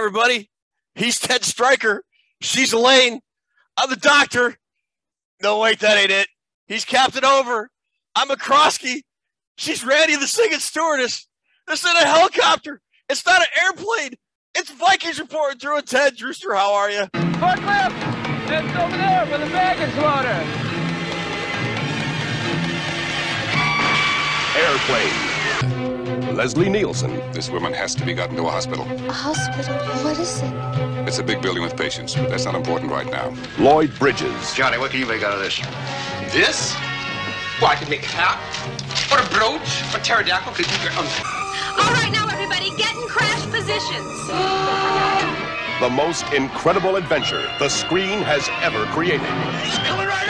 Hey, everybody. He's Ted Striker. She's Elaine. I'm the doctor. No, wait, that ain't it. He's Captain Oveur. I'm McCroskey. She's Randy, the singing stewardess. This isn't a helicopter. It's not an airplane. It's Vikings reporting through a Ted. Drewster, how are you? Forklift! It's over there with the baggage loader. Airplane. Leslie Nielsen. This woman has to be gotten to a hospital. A hospital? What is it? It's a big building with patients, but that's not important right now. Lloyd Bridges. Johnny, what can you make out of this? This? Well, I could make a hat, or a brooch, or a pterodactyl. Could you, um, All right, now everybody, get in crash positions. The most incredible adventure the screen has ever created.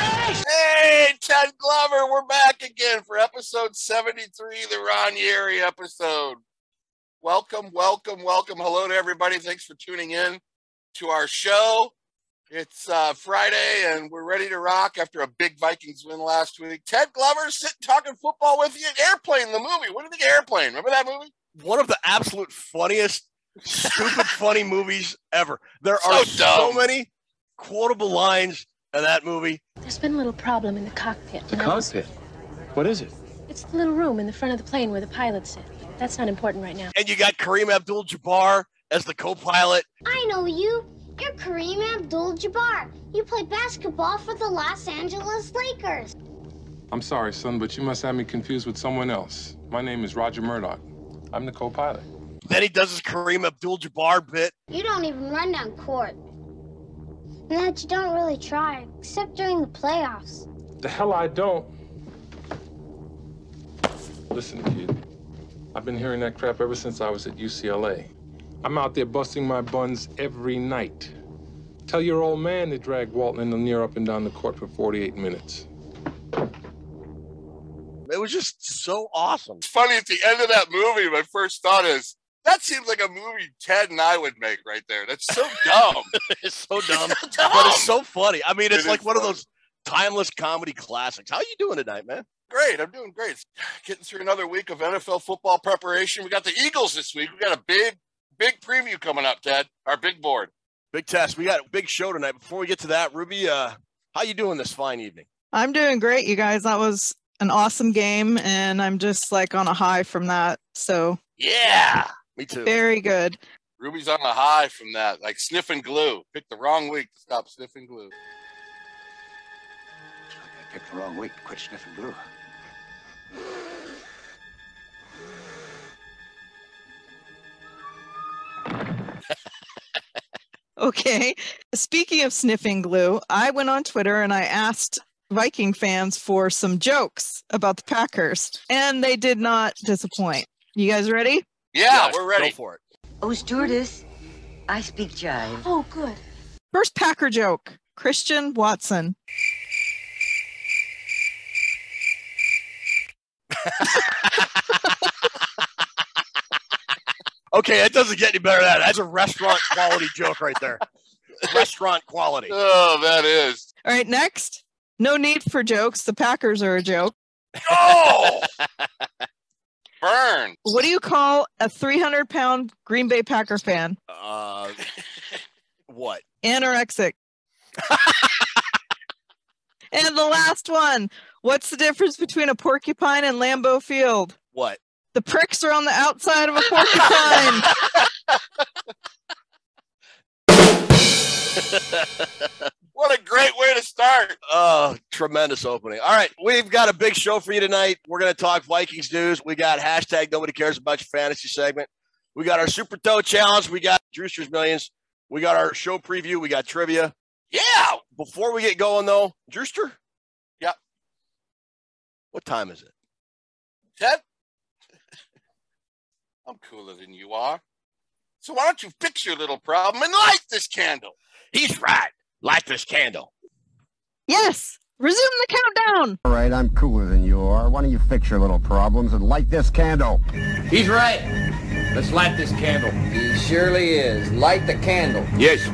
Hey, Ted Glover, we're back again for episode 73, the Ron Yary episode. Welcome, welcome, welcome. Hello to everybody. Thanks for tuning in to our show. It's uh, Friday, and we're ready to rock after a big Vikings win last week. Ted Glover sitting talking football with you. Airplane, the movie. What do you think of Airplane? Remember that movie? One of the absolute funniest, stupid, funny movies ever. There are So so many quotable lines in that movie. There's been a little problem in the cockpit. The and I was- cockpit. What is it? It's the little room in the front of the plane where the pilots sit. That's not important right now. And you got Kareem Abdul Jabbar as the co pilot. I know you. You're Kareem Abdul-Jabbar. You play basketball for the Los Angeles Lakers. I'm sorry, son, but you must have me confused with someone else. My name is Roger Murdoch. I'm the co-pilot. Then he does his Kareem Abdul Jabbar bit. You don't even run down court. And that you don't really try, except during the playoffs. The hell I don't. Listen, kid. I've been hearing that crap ever since I was at UCLA. I'm out there busting my buns every night. Tell your old man to drag Walton and Lanier up and down the court for 48 minutes. It was just so awesome. It's funny at the end of that movie. My first thought is that seems like a movie Ted and I would make right there. That's so dumb. it's so dumb, So dumb. but it's so funny. I mean, it's It like is one of those timeless comedy classics. How you doing tonight, man? Great, I'm doing great. Getting through another week of NFL football preparation. We got the Eagles this week. We got a big, big preview coming up, Ted. Our big board. Big test. We got a big show tonight. Before we get to that, Ruby, uh, how you doing this fine evening? I'm doing great, you guys. That was an awesome game, and I'm just like on a high from that. So Yeah, me too. very good. Ruby's on a high from that, like sniffing glue. Picked the wrong week to stop sniffing glue. I picked the wrong week to quit sniffing glue. Okay. Speaking of sniffing glue, I went on Twitter and I asked Viking fans for some jokes about the Packers, and they did not disappoint. You guys ready? Yeah, we're ready. Go for it. Oh, stewardess, I speak jive. Oh, good. First Packer joke Christian Watson. Okay, that doesn't get any better than that. That's a restaurant quality joke right there. restaurant quality. Oh, that is. All right, next. No need for jokes. The Packers are a joke. Oh! Burn. What do you call a 300 pound Green Bay Packer fan? Uh, what? Anorexic. and the last one. What's the difference between a porcupine and Lambeau Field? What? The pricks are on the outside of a porcupine. What a great way to start. Oh, tremendous opening. All right, we've got a big show for you tonight. We're going to talk Vikings news. We got hashtag nobody cares about your fantasy segment. We got our Super Toe Challenge. We got Drewster's Millions. We got our show preview. We got trivia. Yeah. Before we get going, though, Drewster? Yep. What time is it? Ted? I'm cooler than you are. So why don't you fix your little problem and light this candle? He's right. Light this candle. yes. Resume the countdown. All right, I'm cooler than you are. Why don't you fix your little problems and light this candle? He's right. Let's light this candle. He surely is. Light the candle. Yes.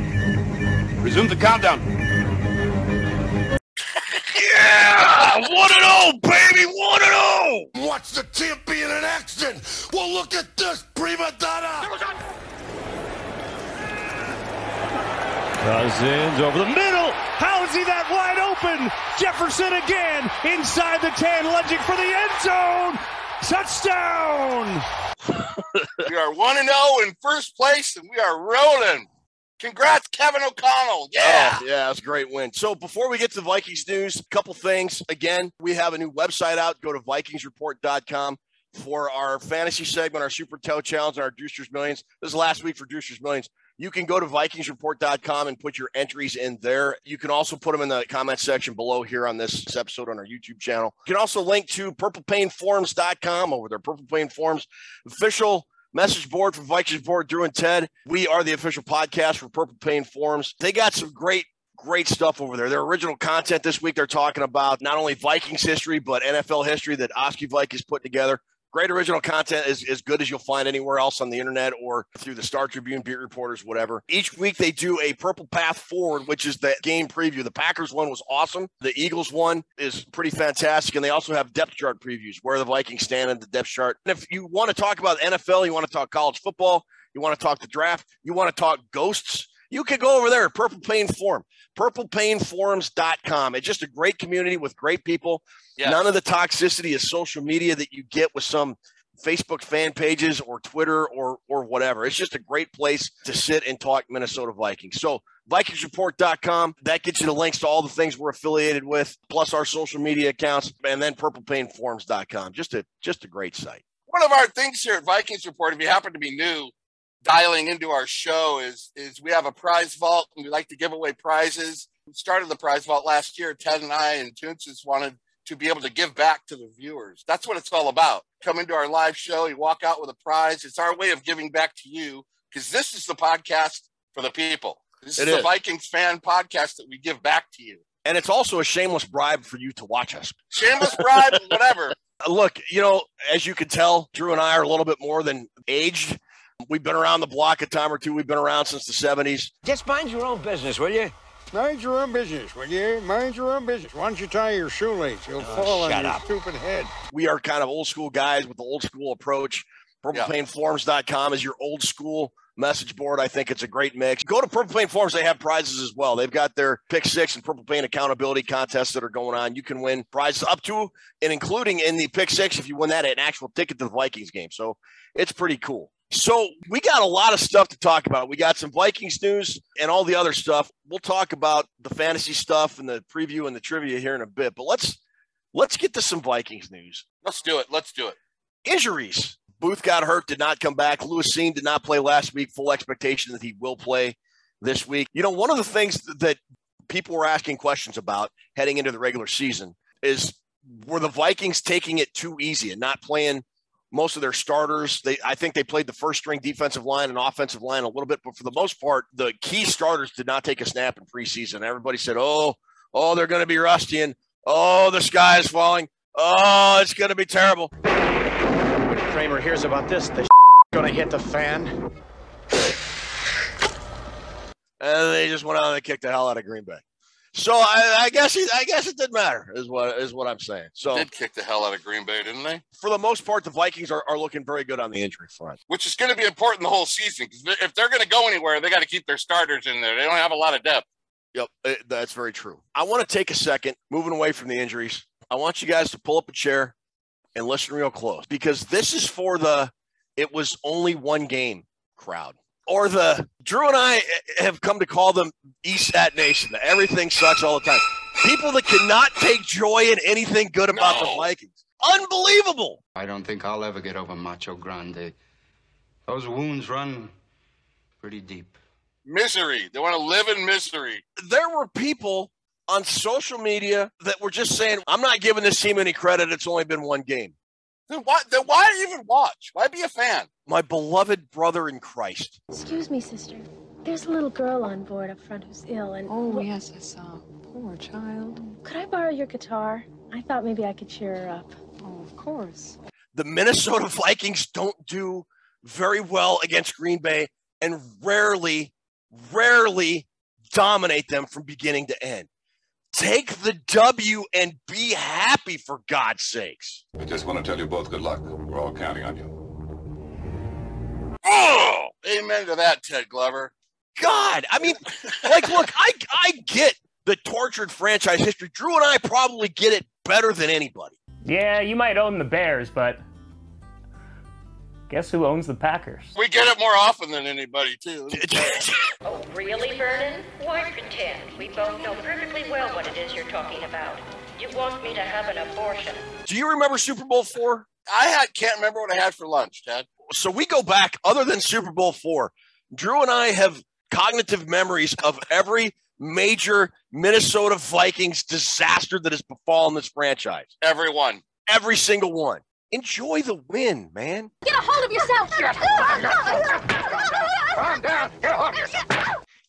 Resume the countdown. Yeah! One and oh, baby! One and oh! Watch the champion in action? Well, look at this prima donna. Cousins over the middle. How is he that wide open? Jefferson again inside the 10, lunging for the end zone. Touchdown! we are 1 0 in first place, and we are rolling. Congrats, Kevin O'Connell. Yeah. Oh, yeah, that's a great win. So before we get to Vikings news, a couple things. Again, we have a new website out. Go to VikingsReport.com for our fantasy segment, our Super Toe Challenge, and our Drewster's Millions. This is last week for Drewster's Millions. You can go to VikingsReport.com and put your entries in there. You can also put them in the comment section below here on this episode on our YouTube channel. You can also link to PurplePainForums.com over there. Purple Pain Forums, official message board for Vikings Board, Drew and Ted. We are the official podcast for Purple Pain Forums. They got some great great stuff over there. Their original content this week, they're talking about not only Vikings history, but NFL history that Oski Vikings put together. Great original content is as good as you'll find anywhere else on the internet or through the Star Tribune, Beat Reporters, whatever. Each week they do a Purple Path Forward, which is the game preview. The Packers one was awesome. The Eagles one is pretty fantastic. And they also have depth chart previews where the Vikings stand in the depth chart. And if you want to talk about NFL, you want to talk college football, you want to talk the draft, you want to talk ghosts, you can go over there, Purple Pain Forum, purplepainforums.com. It's just a great community with great people. Yes. None of the toxicity of social media that you get with some Facebook fan pages or Twitter or or whatever. It's just a great place to sit and talk Minnesota Vikings. So VikingsReport.com, that gets you the links to all the things we're affiliated with, plus our social media accounts, and then purplepainforums.com. Just a just a great site. One of our things here at Vikings Report, if you happen to be new, dialing into our show is is we have a prize vault and we like to give away prizes. We started the prize vault last year. Ted and I and Toonces wanted to be able to give back to the viewers. That's what it's all about. Come into our live show, you walk out with a prize. It's our way of giving back to you because this is the podcast for the people. This it is the Vikings fan podcast that we give back to you. And it's also a shameless bribe for you to watch us. Shameless bribe, whatever. Look, you know, as you can tell, Drew and I are a little bit more than aged. We've been around the block a time or two. We've been around since the 70s. Just mind your own business, will you? Mind your own business, will you? Mind your own business. Why don't you tie your shoelace? You'll oh, fall on your up. stupid head. We are kind of old school guys with the old school approach. PurplePainForums.com is your old school message board. I think it's a great mix. Go to Purple Pain Forums. They have prizes as well. They've got their pick six and Purple Pain accountability contests that are going on. You can win prizes up to and including in the pick six if you win that an actual ticket to the Vikings game. So it's pretty cool. So we got a lot of stuff to talk about. We got some Vikings news and all the other stuff. We'll talk about the fantasy stuff and the preview and the trivia here in a bit. But let's let's get to some Vikings news. Let's do it. Let's do it. Injuries. Booth got hurt, did not come back. Lewis Cine did not play last week. Full expectation that he will play this week. You know, one of the things that people were asking questions about heading into the regular season is were the Vikings taking it too easy and not playing most of their starters. They, I think they played the first string defensive line and offensive line a little bit, but for the most part, the key starters did not take a snap in preseason. Everybody said, "Oh, oh, they're going to be rusty," and "Oh, the sky is falling." Oh, it's going to be terrible. When Kramer hears about this, the going to hit the fan. And they just went out and kicked the hell out of Green Bay. So I, I guess he, I guess it didn't matter, is what is what I'm saying. So they did kick the hell out of Green Bay, didn't they? For the most part, the Vikings are, are looking very good on the injury front, which is going to be important the whole season because if they're going to go anywhere, they got to keep their starters in there. They don't have a lot of depth. Yep, it, that's very true. I want to take a second, moving away from the injuries. I want you guys to pull up a chair and listen real close because this is for the it was only one game crowd or the Drew and I have come to call them ESAT Nation. Everything sucks all the time. People that cannot take joy in anything good about no. the Vikings. Unbelievable. I don't think I'll ever get over Macho Grande. Those wounds run pretty deep. Misery. They want to live in misery. There were people on social media that were just saying, I'm not giving this team any credit. It's only been one game. Then why, then why even watch? Why be a fan? My beloved brother in Christ. Excuse me, sister. There's a little girl on board up front who's ill, and oh yes, I saw. Poor child. Could I borrow your guitar? I thought maybe I could cheer her up. Oh, of course. The Minnesota Vikings don't do very well against Green Bay, and rarely, rarely dominate them from beginning to end. Take the W and be happy for God's sakes. I just want to tell you both good luck. We're all counting on you. Oh, amen to that, Ted Glover. God. I mean, like, look, I I get the tortured franchise history. Drew and I probably get it better than anybody. Yeah, you might own the Bears, but guess who owns the Packers? We get it more often than anybody, too. Oh, really, Vernon? Why pretend? We both know perfectly well what it is you're talking about. You want me to have an abortion. Do you remember Super Bowl four? I had, can't remember what I had for lunch, Ted. So we go back, other than Super Bowl four, Drew and I have cognitive memories of every major Minnesota Vikings disaster that has befallen this franchise. Everyone. Every single one. Enjoy the win, man. Get a hold of yourself! Calm down. Get a hold of yourself.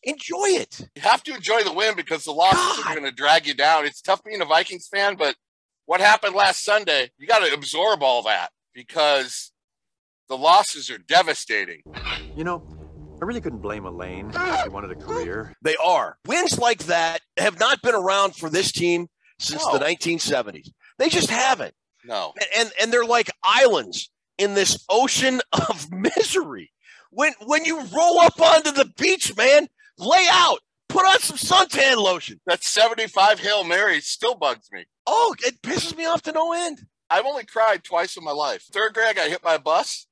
Enjoy it. You have to enjoy the win because the losses are going to drag you down. It's tough being a Vikings fan, but what happened last Sunday, you got to absorb all that because the losses are devastating. You know, I really couldn't blame Elaine if she wanted a career. They are. Wins like that have not been around for this team since No. the 1970s. They just haven't. No. And, and and they're like islands in this ocean of misery. When when you roll up onto the beach, man, lay out, put on some suntan lotion. That 75 Hail Mary still bugs me. Oh, it pisses me off to no end. I've only cried twice in my life. Third grade, I got hit by a bus,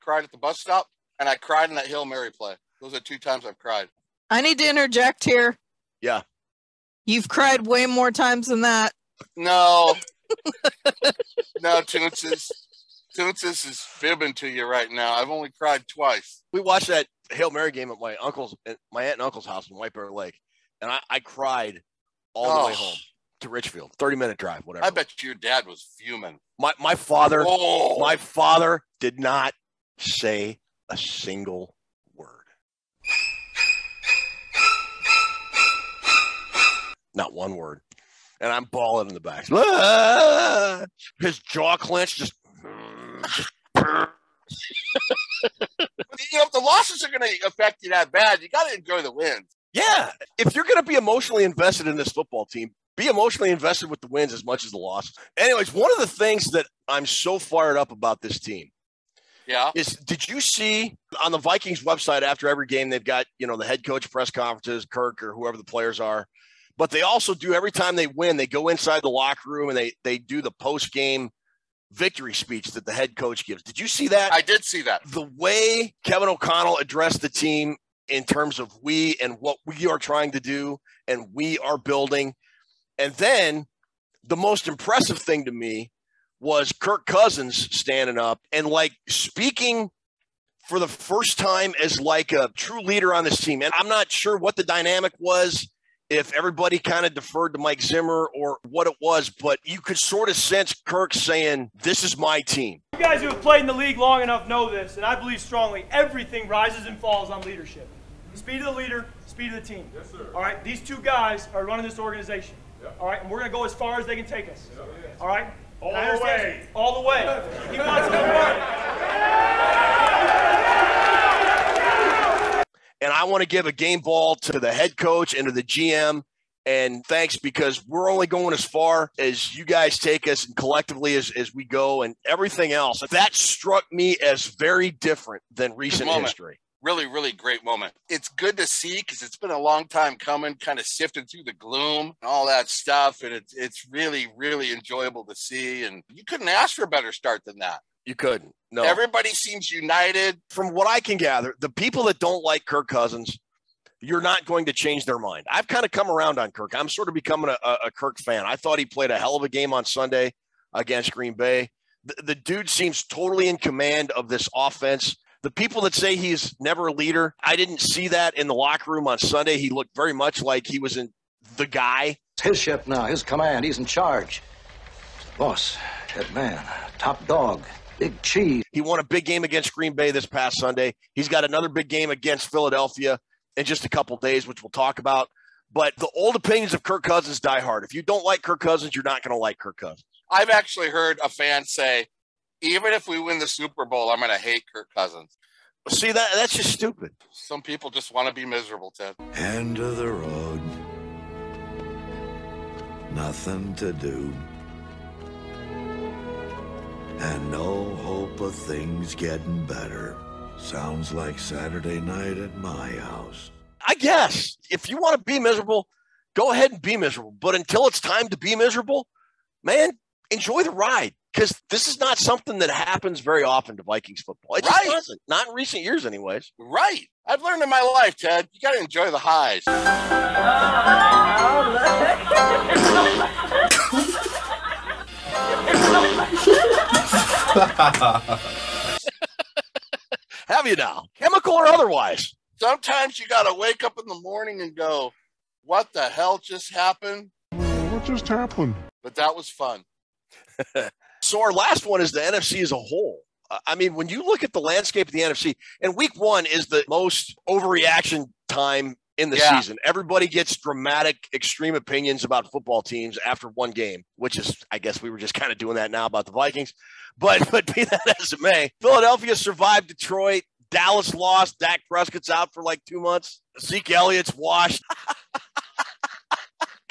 cried at the bus stop, and I cried in that Hail Mary play. Those are two times I've cried. I need to interject here. Yeah. You've cried way more times than that. No. no, Toonces. Toonces is fibbing to you right now. I've only cried twice. We watched that Hail Mary game at my uncle's, at my aunt and uncle's house in White Bear Lake, and I, I cried all the way Oh. home to Richfield, thirty minute drive, whatever. I bet your dad was fuming. My my father, Oh. my father did not say a single word. Not one word. And I'm bawling in the back. Ah! His jaw clenched, just you know, if the losses are going to affect you that bad, you got to enjoy the wins. Yeah. If you're going to be emotionally invested in this football team, be emotionally invested with the wins as much as the losses. Anyways, one of the things that I'm so fired up about this team Yeah. is did you see on the Vikings website after every game they've got, you know, the head coach press conferences, Kirk or whoever the players are, but they also do every time they win, they go inside the locker room and they they do the post game victory speech that the head coach gives. Did you see that? I did see that. the way Kevin O'Connell addressed the team in terms of we and what we are trying to do and we are building. And then the most impressive thing to me was Kirk Cousins standing up and like speaking for the first time as like a true leader on this team. And I'm not sure what the dynamic was if everybody kind of deferred to Mike Zimmer or what it was, but you could sort of sense Kirk saying, This is my team. You guys who have played in the league long enough know this, and I believe strongly everything rises and falls on leadership. Speed of the leader, speed of the team. Yes, sir. All right, these two guys are running this organization. All right, and we're going to go as far as they can take us. All right? All the way. All the way. He wants to work. And I want to give a game ball to the head coach and to the GM. And thanks because we're only going as far as you guys take us and collectively as, as we go and everything else. That struck me as very different than recent history. Really, really great moment. It's good to see because it's been a long time coming, kind of sifting through the gloom and all that stuff. And it's it's really, really enjoyable to see. And you couldn't ask for a better start than that. You couldn't. No. Everybody seems united. From what I can gather, the people that don't like Kirk Cousins, you're not going to change their mind. I've kind of come around on Kirk. I'm sort of becoming a, a, a Kirk fan. I thought he played a hell of a game on Sunday against Green Bay. The, the dude seems totally in command of this offense. The people that say he's never a leader, I didn't see that in the locker room on Sunday. He looked very much like he was in the guy. It's his ship now, his command. He's in charge. Boss, head man, top dog, big cheese. He won a big game against Green Bay this past Sunday. He's got another big game against Philadelphia in just a couple days, which we'll talk about. But the old opinions of Kirk Cousins die hard. If you don't like Kirk Cousins, you're not going to like Kirk Cousins. I've actually heard a fan say, even if we win the Super Bowl, I'm going to hate Kirk Cousins. See that that's just stupid. Some people just want to be miserable, Ted. End of the road. Nothing to do. And no hope of things getting better. Sounds like Saturday night at my house. I guess if you want to be miserable, go ahead and be miserable. But until it's time to be miserable, man, enjoy the ride because this is not something that happens very often to Vikings football. It just Right. doesn't. Not in recent years, anyways. Right. I've learned in my life, Ted, you got to enjoy the highs. Oh, Have you now, chemical or otherwise? Sometimes you got to wake up in the morning and go, what the hell just happened? What just happened? But that was fun. So our last one is the NFC as a whole. Uh, I mean, when you look at the landscape of the NFC, and Week One is the most overreaction time in the Yeah. season. Everybody gets dramatic, extreme opinions about football teams after one game, which is, I guess, we were just kind of doing that now about the Vikings. But but be that as it may, Philadelphia survived Detroit. Dallas lost. Dak Prescott's out for like two months. Zeke Elliott's washed.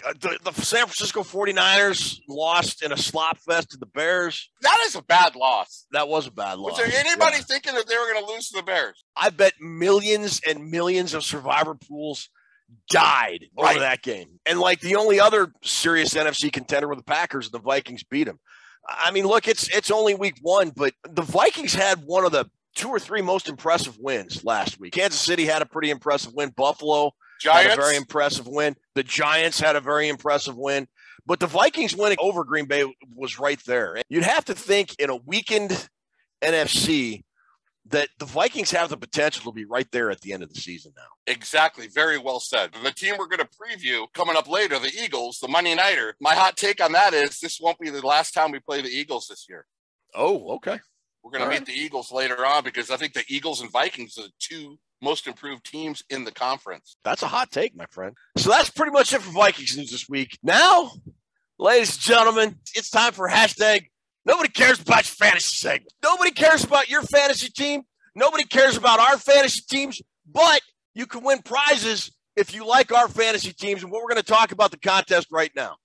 Uh, the, the San Francisco 49ers lost in a slop fest to the Bears. That is a bad loss. That was a bad loss. Was there anybody Yeah. thinking that they were going to lose to the Bears? I bet millions and millions of survivor pools died over Right. that game. And like the only other serious NFC contender were the Packers, and the Vikings beat them. I mean, look, it's it's only week one, but the Vikings had one of the two or three most impressive wins last week. Kansas City had a pretty impressive win. Buffalo had a very impressive win. The Giants had a very impressive win. But the Vikings winning over Green Bay was right there. You'd have to think in a weakened NFC that the Vikings have the potential to be right there at the end of the season now. Exactly. Very well said. The team we're going to preview coming up later, the Eagles, the Monday Nighter. My hot take on that is this won't be the last time we play the Eagles this year. Oh, okay. We're going to meet right. the Eagles later on because I think the Eagles and Vikings are the two most improved teams in the conference. That's a hot take, my friend. So that's pretty much it for Vikings news this week. Now, ladies and gentlemen, it's time for hashtag nobody cares about your fantasy segment. Nobody cares about your fantasy team. Nobody cares about our fantasy teams, but you can win prizes if you like our fantasy teams. And what we're going to talk about the contest right now.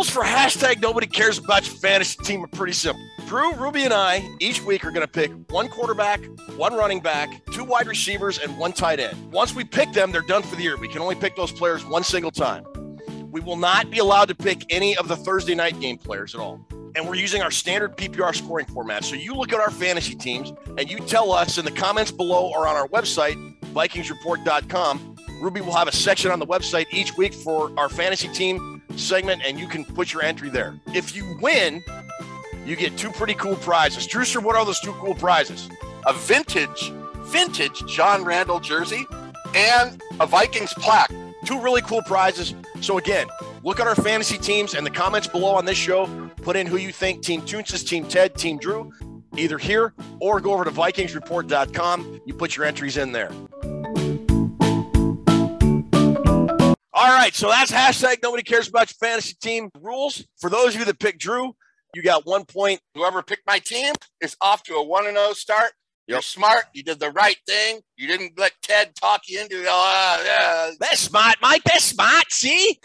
Rules for hashtag nobody cares about your fantasy team are pretty simple. Drew, Ruby, and I each week are going to pick one quarterback, one running back, two wide receivers, and one tight end. Once we pick them, they're done for the year. We can only pick those players one single time. We will not be allowed to pick any of the Thursday night game players at all. And we're using our standard PPR scoring format. So you look at our fantasy teams and you tell us in the comments below or on our website, VikingsReport.com. Ruby will have a section on the website each week for our fantasy team segment, and you can put your entry there. If you win, you get two pretty cool prizes. Drewster, what are those two cool prizes? A vintage, vintage John Randle jersey and a Vikings plaque. Two really cool prizes. So again, look at our fantasy teams and the comments below on this show. Put in who you think Team Toonces, Team Ted, Team Drew, either here or go over to VikingsReport.com. You put your entries in there. All right, so that's hashtag nobody cares about your fantasy team rules. For those of you that picked Drew, you got one point. Whoever picked my team is off to a 1 0 start. You're smart. You did the right thing. You didn't let Ted talk you into it. Oh, yeah. That's smart, Mike. That's smart. See?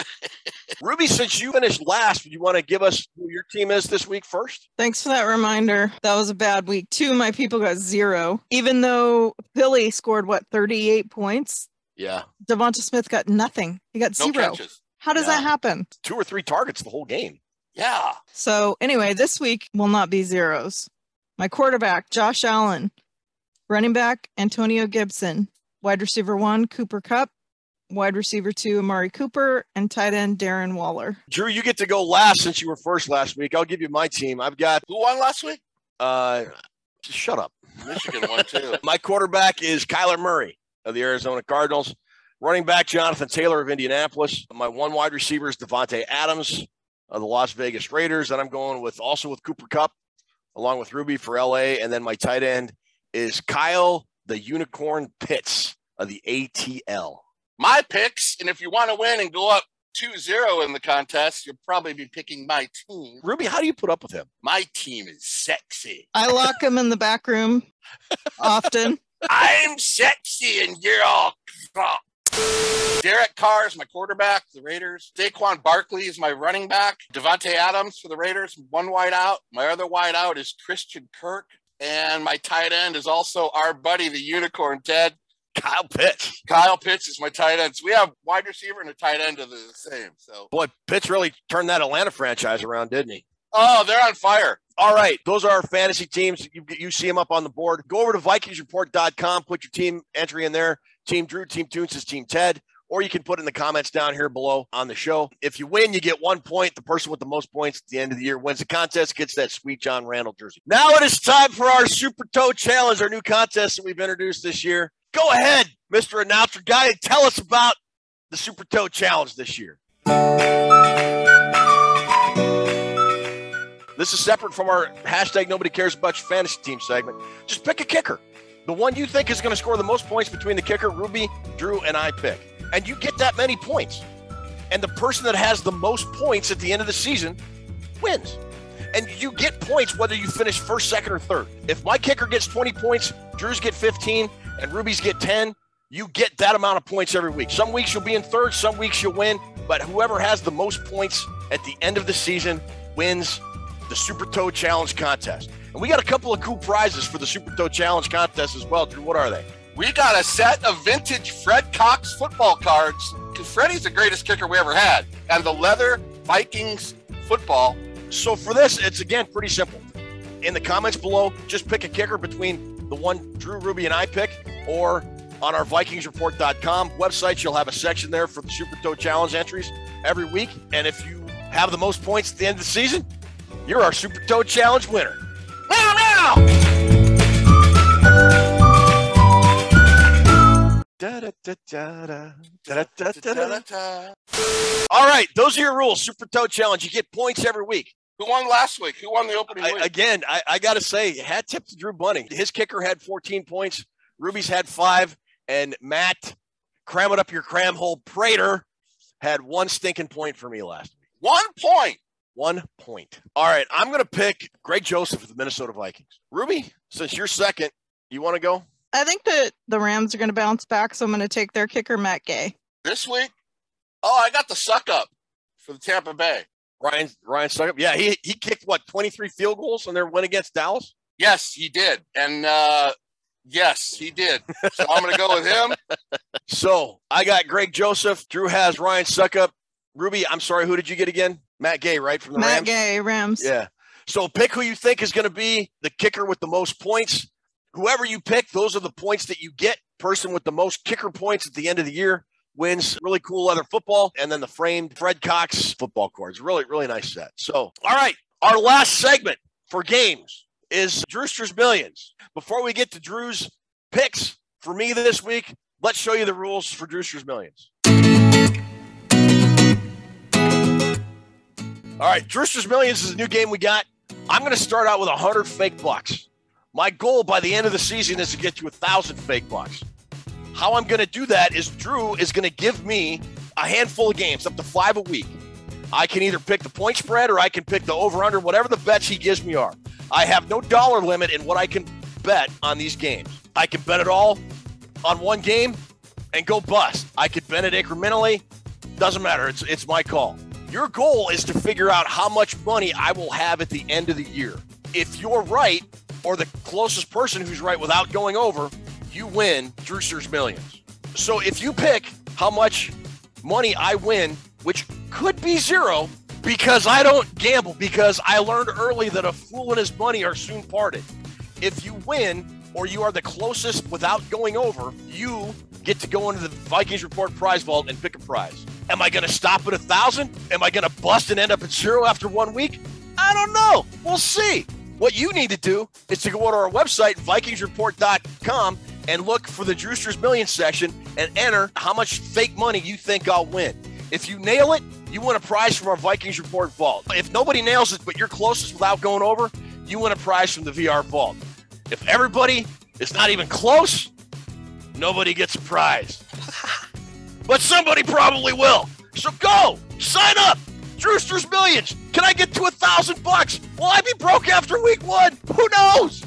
Ruby, since you finished last, would you want to give us who your team is this week first? Thanks for that reminder. That was a bad week. Two of my people got zero, even though Philly scored what 38 points. Yeah. Devonta Smith got nothing. He got No zero. catches. How does Yeah. that happen? Two or three targets the whole game. Yeah. So anyway, this week will not be zeros. My quarterback, Josh Allen. Running back, Antonio Gibson. Wide receiver one, Cooper Kupp. Wide receiver two, Amari Cooper. And tight end, Darren Waller. Drew, you get to go last since you were first last week. I'll give you my team. I've got Who won last week? uh just shut up. Michigan won too. My quarterback is Kyler Murray of the Arizona Cardinals. Running back Jonathan Taylor of Indianapolis. My one wide receiver is Davante Adams of the Las Vegas Raiders. And I'm going with also with Cooper Kupp, along with Ruby for LA. And then my tight end is Kyle the Unicorn Pitts of the ATL. My picks, and if you want to win and go up 2 0 in the contest, you'll probably be picking my team. Ruby, how do you put up with him? My team is sexy. I lock him in the back room often. I'm sexy and you're all crop. Derek Carr is my quarterback, the Raiders. Saquon Barkley is my running back. Davante Adams for the Raiders, one wide out. My other wide out is Christian Kirk. And my tight end is also our buddy, the unicorn, Ted. Kyle Pitts. Kyle Pitts is my tight end. So we have wide receiver and a tight end of the same. So Boy, Pitts really turned that Atlanta franchise around, didn't he? Oh, they're on fire. All right. Those are our fantasy teams. You, you see them up on the board. Go over to VikingsReport.com, put your team entry in there. Team Drew, Team Toonces Team Ted. Or you can put in the comments down here below on the show. If you win, you get one point. The person with the most points at the end of the year wins the contest, gets that sweet John Randle jersey. Now it is time for our Super Toe Challenge, our new contest that we've introduced this year. Go ahead, Mr. Announcer Guy, tell us about the Super Toe Challenge this year. This is separate from our hashtag nobody cares about your fantasy team segment. Just pick a kicker. The one you think is going to score the most points between the kicker, Ruby, Drew, and I pick. And you get that many points. And the person that has the most points at the end of the season wins. And you get points whether you finish first, second, or third. If my kicker gets 20 points, Drew's get 15, and Ruby's get 10, you get that amount of points every week. Some weeks you'll be in third, some weeks you'll win, but whoever has the most points at the end of the season wins the Super Toe Challenge contest. And we got a couple of cool prizes for the Super Toe Challenge contest as well. Drew, what are they? We got a set of vintage Fred Cox football cards. Freddie's the greatest kicker we ever had. And the leather Vikings football. So for this, it's again pretty simple. In the comments below, just pick a kicker between the one Drew, Ruby, and I pick, or on our VikingsReport.com website, you'll have a section there for the Super Toe Challenge entries every week. And if you have the most points at the end of the season, you're our Super Toe Challenge winner. Meow, meow! All right, those are your rules. Super Toe Challenge. You get points every week. Who won last week? Who won the opening I, week? again, I, I got to say, hat tip to Drew Bunny. His kicker had 14 points. Ruby's had five, and Matt, cram it up your cram hole. Prater had one stinking point for me last week. One point. One point. All right, I'm going to pick Greg Joseph of the Minnesota Vikings. Ruby, since you're second, you want to go? I think that the Rams are going to bounce back, so I'm going to take their kicker, Matt Gay. This week? Oh, I got the Succop for the Tampa Bay. Ryan Ryan Succop. Yeah, he he kicked what 23 field goals on their win against Dallas. Yes, he did. And uh yes, he did. So I'm gonna go with him. So I got Greg Joseph. Drew has Ryan Succop. Ruby, I'm sorry, who did you get again? Matt Gay, right from the Matt Rams. Gay, Rams. Yeah. So pick who you think is going to be the kicker with the most points. Whoever you pick, those are the points that you get. Person with the most kicker points at the end of the year wins really cool leather football and then the framed Fred Cox football cards. Really, really nice set. So, all right, our last segment for games is Drewster's Millions. Before we get to Drew's picks for me this week, let's show you the rules for Drewster's Millions. All right, Drewster's Millions is a new game we got. I'm going to start out with 100 fake bucks. My goal by the end of the season is to get to 1,000 fake bucks. How I'm going to do that is Drew is going to give me a handful of games, up to five a week. I can either pick the point spread or I can pick the over under, whatever the bets he gives me are. I have no dollar limit in what I can bet on these games. I can bet it all on one game and go bust. I could bet it incrementally. Doesn't matter. It's it's my call. Your goal is to figure out how much money I will have at the end of the year. If you're right, or the closest person who's right without going over, you win Drewster's Millions. So if you pick how much money I win, which could be zero, because I don't gamble, because I learned early that a fool and his money are soon parted. If you win, or you are the closest without going over, you get to go into the Vikings Report prize vault and pick a prize. Am I going to stop at a thousand? Am I going to bust and end up at zero after one week? I don't know. We'll see. What you need to do is to go to our website, VikingsReport.com, and look for the Drewster's Millions section and enter how much fake money you think I'll win. If you nail it, you win a prize from our Vikings Report vault. If nobody nails it, but you're closest without going over, you win a prize from the VR vault. If everybody is not even close, nobody gets a prize. But somebody probably will. So go, sign up. Drewster's Millions. Can I get to a thousand bucks? Will I be broke after week one? Who knows?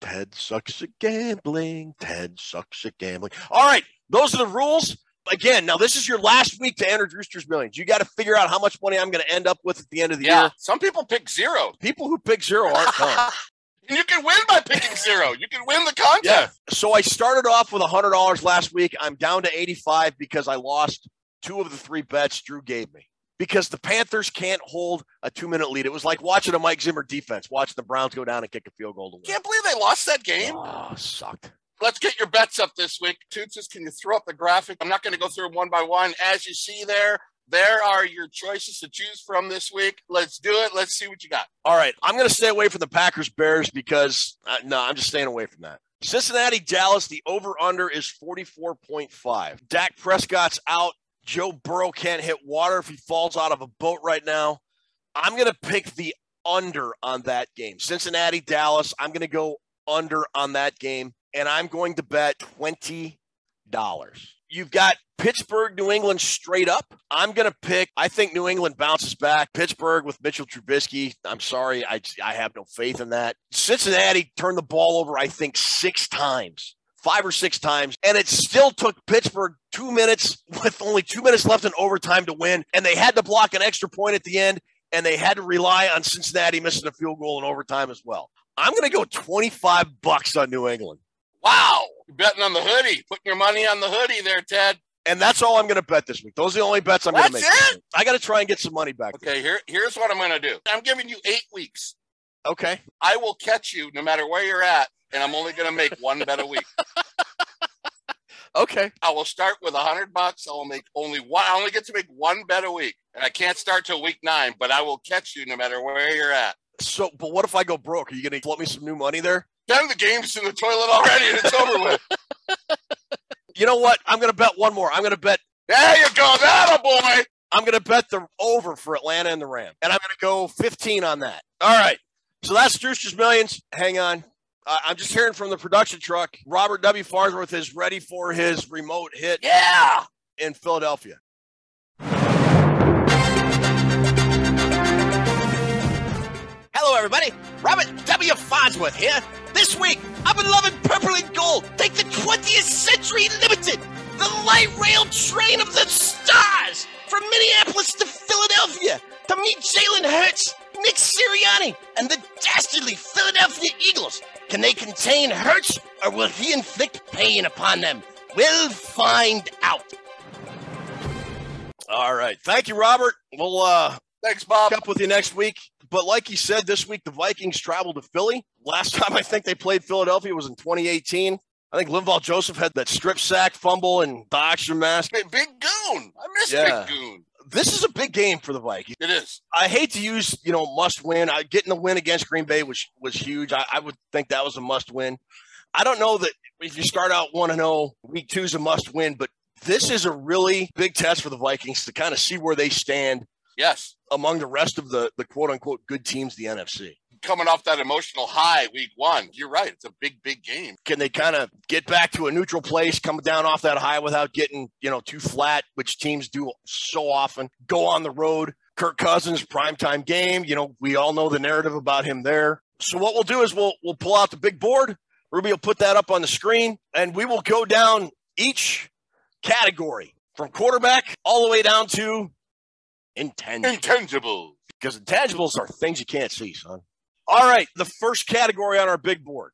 Ted sucks at gambling. Ted sucks at gambling. All right, those are the rules. Again, now this is your last week to enter Drewster's Millions. You got to figure out how much money I'm going to end up with at the end of the Yeah. year. Some people pick zero. People who pick zero aren't dumb. And you can win by picking zero. You can win the contest. Yeah. So I started off with hundred dollars last week. I'm down to 85 because I lost two of the three bets Drew gave me. Because the Panthers can't hold a two minute lead. It was like watching a Mike Zimmer defense, watching the Browns go down and kick a field goal to win. Can't believe they lost that game. Oh, sucked. Let's get your bets up this week. Toonces, can you throw up the graphic? I'm not going to go through them one by one. As you see there, there are your choices to choose from this week. Let's do it. Let's see what you got. All right, I'm going to stay away from the Packers Bears because uh, no, I'm just staying away from that. Cincinnati Dallas, the over under is 44.5. Dak Prescott's out. Joe Burrow can't hit water if he falls out of a boat right now. I'm going to pick the under on that game. Cincinnati Dallas, I'm going to go under on that game and I'm going to bet $20. You've got Pittsburgh, New England straight up. I'm going to pick, I think New England bounces back. Pittsburgh with Mitchell Trubisky. I'm sorry. I, I have no faith in that. Cincinnati turned the ball over, I think, six times, five or six times. And it still took Pittsburgh two minutes with only two minutes left in overtime to win. And they had to block an extra point at the end. And they had to rely on Cincinnati missing a field goal in overtime as well. I'm going to go 25 bucks on New England. Wow. You're betting on the hoodie, putting your money on the hoodie there, Ted. And that's all I'm going to bet this week. Those are the only bets I'm going to make. Week. I got to try and get some money back. Okay, here, here's what I'm going to do. I'm giving you eight weeks. Okay. I will catch you no matter where you're at, and I'm only going to make one bet a week. Okay. I will start with a hundred bucks. I will make only one. I only get to make one bet a week, and I can't start till week nine. But I will catch you no matter where you're at. So, but what if I go broke? Are you going to float me some new money there? Then the game's in the toilet already, and it's over with. You know what? I'm going to bet one more. I'm going to bet. There you go. That a boy. I'm going to bet the over for Atlanta and the Rams, and I'm going to go 15 on that. All right. So that's Drewster's Millions. Hang on. Uh, I'm just hearing from the production truck. Robert W. Farnsworth is ready for his remote hit. Yeah. In Philadelphia. Hello, everybody. Robert W. Farnsworth here. This week, I've been loving Purple and Gold take the 20th Century Limited, the light rail train of the stars, from Minneapolis to Philadelphia to meet Jalen Hurts, Nick Sirianni, and the dastardly Philadelphia Eagles. Can they contain Hurts, or will he inflict pain upon them? We'll find out. All right. Thank you, Robert. We'll uh thanks, Bob. Up with you next week. But like you said, this week the Vikings traveled to Philly. Last time I think they played Philadelphia was in 2018. I think Linval Joseph had that strip sack fumble and the oxygen mask. Big, big goon. I miss Yeah. Big Goon. This is a big game for the Vikings. It is. I hate to use, you know, must win. I, getting the win against Green Bay was was huge. I, I would think that was a must win. I don't know that if you start out one and zero, week two is a must win, but this is a really big test for the Vikings to kind of see where they stand. Yes. Among the rest of the the quote unquote good teams, the NFC. Coming off that emotional high week one. You're right. It's a big, big game. Can they kind of get back to a neutral place, come down off that high without getting, you know, too flat, which teams do so often? Go on the road. Kirk Cousins, primetime game. You know, we all know the narrative about him there. So what we'll do is we'll we'll pull out the big board. Ruby will put that up on the screen, and we will go down each category from quarterback all the way down to intangibles. Intangibles. Because intangibles are things you can't see, son. All right, the first category on our big board,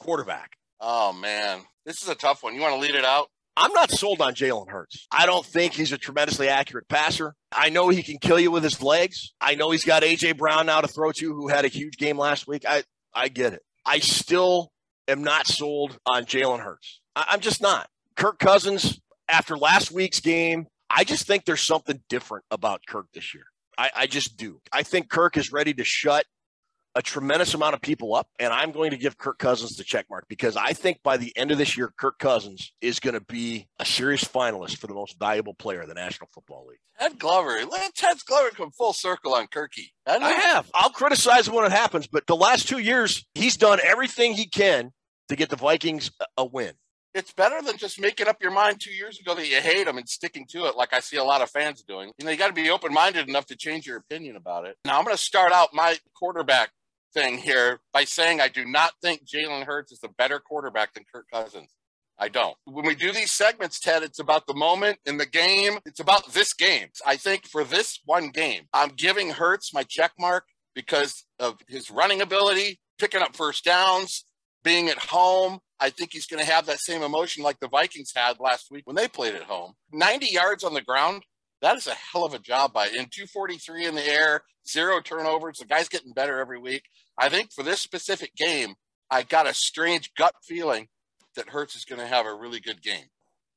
quarterback. Oh man, this is a tough one. You want to lead it out? I'm not sold on Jalen Hurts. I don't think he's a tremendously accurate passer. I know he can kill you with his legs. I know he's got AJ Brown now to throw to, who had a huge game last week. I I get it. I still am not sold on Jalen Hurts. I, I'm just not. Kirk Cousins, after last week's game, I just think there's something different about Kirk this year. I, I just do. I think Kirk is ready to shut a tremendous amount of people up, and I'm going to give Kirk Cousins the check mark because I think by the end of this year, Kirk Cousins is going to be a serious finalist for the most valuable player in the National Football League. Ted Glover. Let Ted Glover come full circle on Kirky. I have. I'll criticize him when it happens, but the last two years, he's done everything he can to get the Vikings a win. It's better than just making up your mind two years ago that you hate them and sticking to it, like I see a lot of fans doing. You know, you got to be open minded enough to change your opinion about it. Now, I'm going to start out my quarterback thing here by saying I do not think Jalen Hurts is a better quarterback than Kirk Cousins. I don't. When we do these segments, Ted, it's about the moment in the game. It's about this game. I think for this one game, I'm giving Hurts my check mark because of his running ability, picking up first downs, being at home. I think he's going to have that same emotion like the Vikings had last week when they played at home. 90 yards on the ground. That is a hell of a job by in 243 in the air, zero turnovers. The guy's getting better every week. I think for this specific game, I got a strange gut feeling that Hurts is going to have a really good game.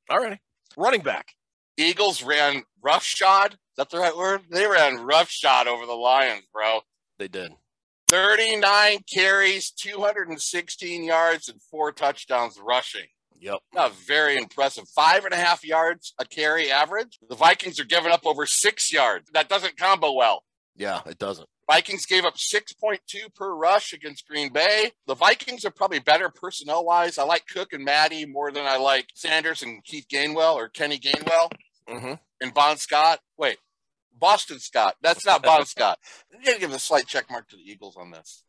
All right. Running back. Eagles ran roughshod. Is that the right word? They ran roughshod over the Lions, bro. They did. 39 carries, 216 yards, and four touchdowns rushing. Yep. Not very impressive. Five and a half yards a carry average. The Vikings are giving up over six yards. That doesn't combo well. Yeah, it doesn't. Vikings gave up 6.2 per rush against Green Bay. The Vikings are probably better personnel wise. I like Cook and Maddie more than I like Sanders and Keith Gainwell or Kenny Gainwell mm-hmm. and Bon Scott. Wait, Boston Scott. That's not Bon Scott. I'm going to give a slight check mark to the Eagles on this.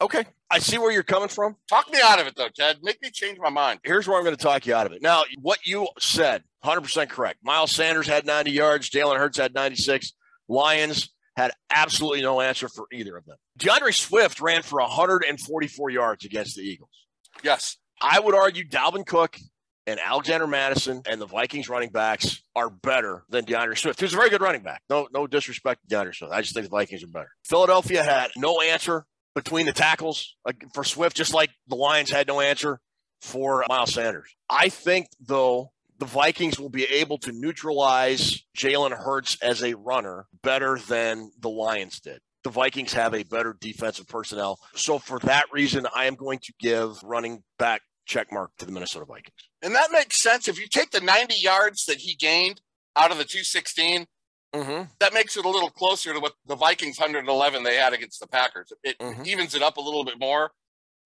Okay. I see where you're coming from. Talk me out of it, though, Ted. Make me change my mind. Here's where I'm going to talk you out of it. Now, what you said, 100% correct. Miles Sanders had 90 yards. Jalen Hurts had 96. Lions had absolutely no answer for either of them. D'Andre Swift ran for 144 yards against the Eagles. Yes. I would argue Dalvin Cook and Alexander Mattison and the Vikings running backs are better than D'Andre Swift, who's a very good running back. No, no disrespect to D'Andre Swift. I just think the Vikings are better. Philadelphia had no answer between the tackles for Swift, just like the Lions had no answer for Miles Sanders. I think, though, the Vikings will be able to neutralize Jalen Hurts as a runner better than the Lions did. The Vikings have a better defensive personnel. So for that reason, I am going to give running back check mark to the Minnesota Vikings. And that makes sense. If you take the 90 yards that he gained out of the 216, mm-hmm. that makes it a little closer to what the Vikings 111 they had against the Packers. It mm-hmm. evens it up a little bit more.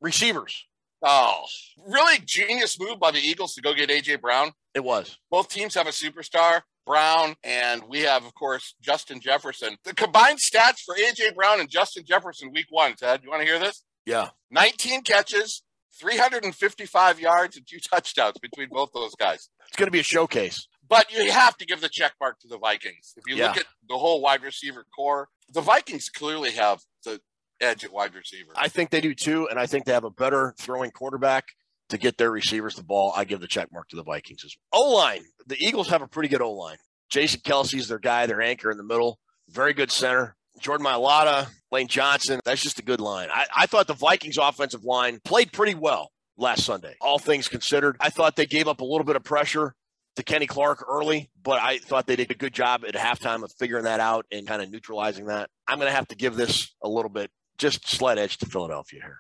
Receivers. Oh, really genius move by the Eagles to go get AJ Brown. It was. Both teams have a superstar, Brown, and we have, of course, Justin Jefferson. The combined stats for AJ Brown and Justin Jefferson week one, Ted, you want to hear this? Yeah. 19 catches, 355 yards, and two touchdowns between both those guys. It's going to be a showcase. But you have to give the check mark to the Vikings. If you Yeah. look at the whole wide receiver core, the Vikings clearly have the edge at wide receiver. I think they do too, and I think they have a better throwing quarterback to get their receivers the ball. I give the check mark to the Vikings as well. O line. The Eagles have a pretty good O line. Jason Kelce's their guy, their anchor in the middle. Very good center. Jordan Mailata, Lane Johnson. That's just a good line. I, I thought the Vikings offensive line played pretty well last Sunday, all things considered. I thought they gave up a little bit of pressure to Kenny Clark early, but I thought they did a good job at halftime of figuring that out and kind of neutralizing that. I'm going to have to give this a little bit, just slight edge to Philadelphia here.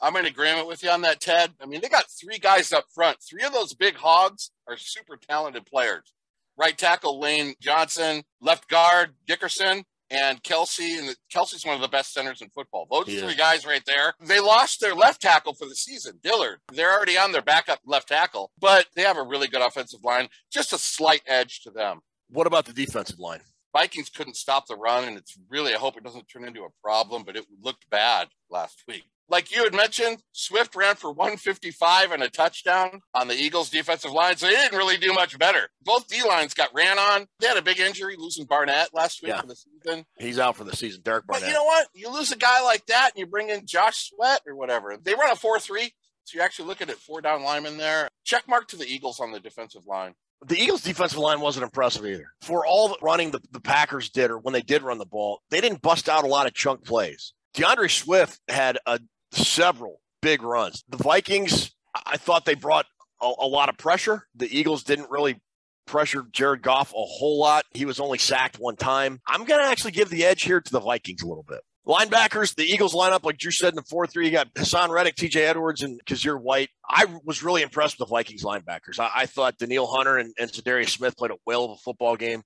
I'm in agreement with you on that, Ted. I mean, they got three guys up front. Three of those big hogs are super talented players. Right tackle Lane Johnson, left guard Dickerson, and Kelce. And Kelce's one of the best centers in football. Those He three guys right there. They lost their left tackle for the season, Dillard. They're already on their backup left tackle, but they have a really good offensive line. Just a slight edge to them. What about the defensive line? Vikings couldn't stop the run, and it's really, I hope it doesn't turn into a problem, but it looked bad last week. Like you had mentioned, Swift ran for 155 and a touchdown on the Eagles' defensive line, so they didn't really do much better. Both D lines got ran on. They had a big injury, losing Barnett last week Yeah. for the season. He's out for the season. Derek Barnett. But you know what? You lose a guy like that, and you bring in Josh Sweat or whatever. They run a 4 3, so you're actually looking at four down linemen there. Check mark to the Eagles on the defensive line. the Eagles' defensive line wasn't impressive either. For all the running the, the Packers did, or when they did run the ball, they didn't bust out a lot of chunk plays. D'Andre Swift had a, several big runs. The Vikings, I- thought they brought a, a lot of pressure. The Eagles didn't really pressure Jared Goff a whole lot. He was only sacked one time. I'm going to actually give the edge here to the Vikings a little bit. Linebackers, the Eagles line up, like Drew said in the 4 3. You got Haason Reddick, TJ Edwards, and Kyzir White. I was really impressed with the Vikings linebackers. I, I thought Danielle Hunter and, and Zadarius Smith played a whale of a football game.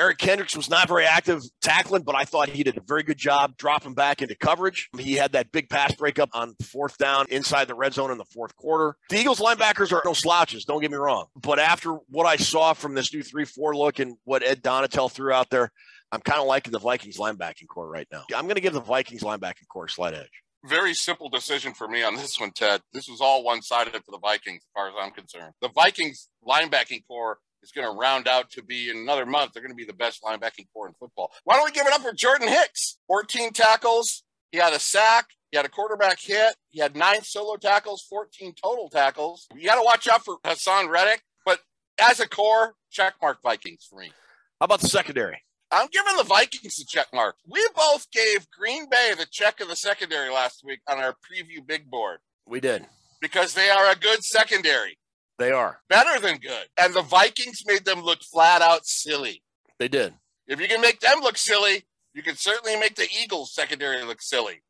Eric Kendricks was not very active tackling, but I thought he did a very good job dropping back into coverage. He had that big pass breakup on fourth down inside the red zone in the fourth quarter. The Eagles linebackers are no slouches, don't get me wrong. But after what I saw from this new 3 4 look and what Ed Donatell threw out there, I'm kind of liking the Vikings linebacking core right now. I'm going to give the Vikings linebacking core a slight edge. very simple decision for me on this one, Ted. This was all one sided for the Vikings, as far as I'm concerned. The Vikings linebacking core is going to round out to be in another month. They're going to be the best linebacking core in football. Why don't we give it up for Jordan Hicks? 14 tackles. He had a sack. He had a quarterback hit. He had nine solo tackles, 14 total tackles. You got to watch out for Haason Reddick. But as a core, check mark Vikings for me. How about the secondary? I'm giving the Vikings the check mark. We both gave Green Bay the check of the secondary last week on our preview big board We did. because they are a good secondary, They are. better than good. And the Vikings made them look flat out silly. They did. If you can make them look silly, you can certainly make the Eagles secondary look silly.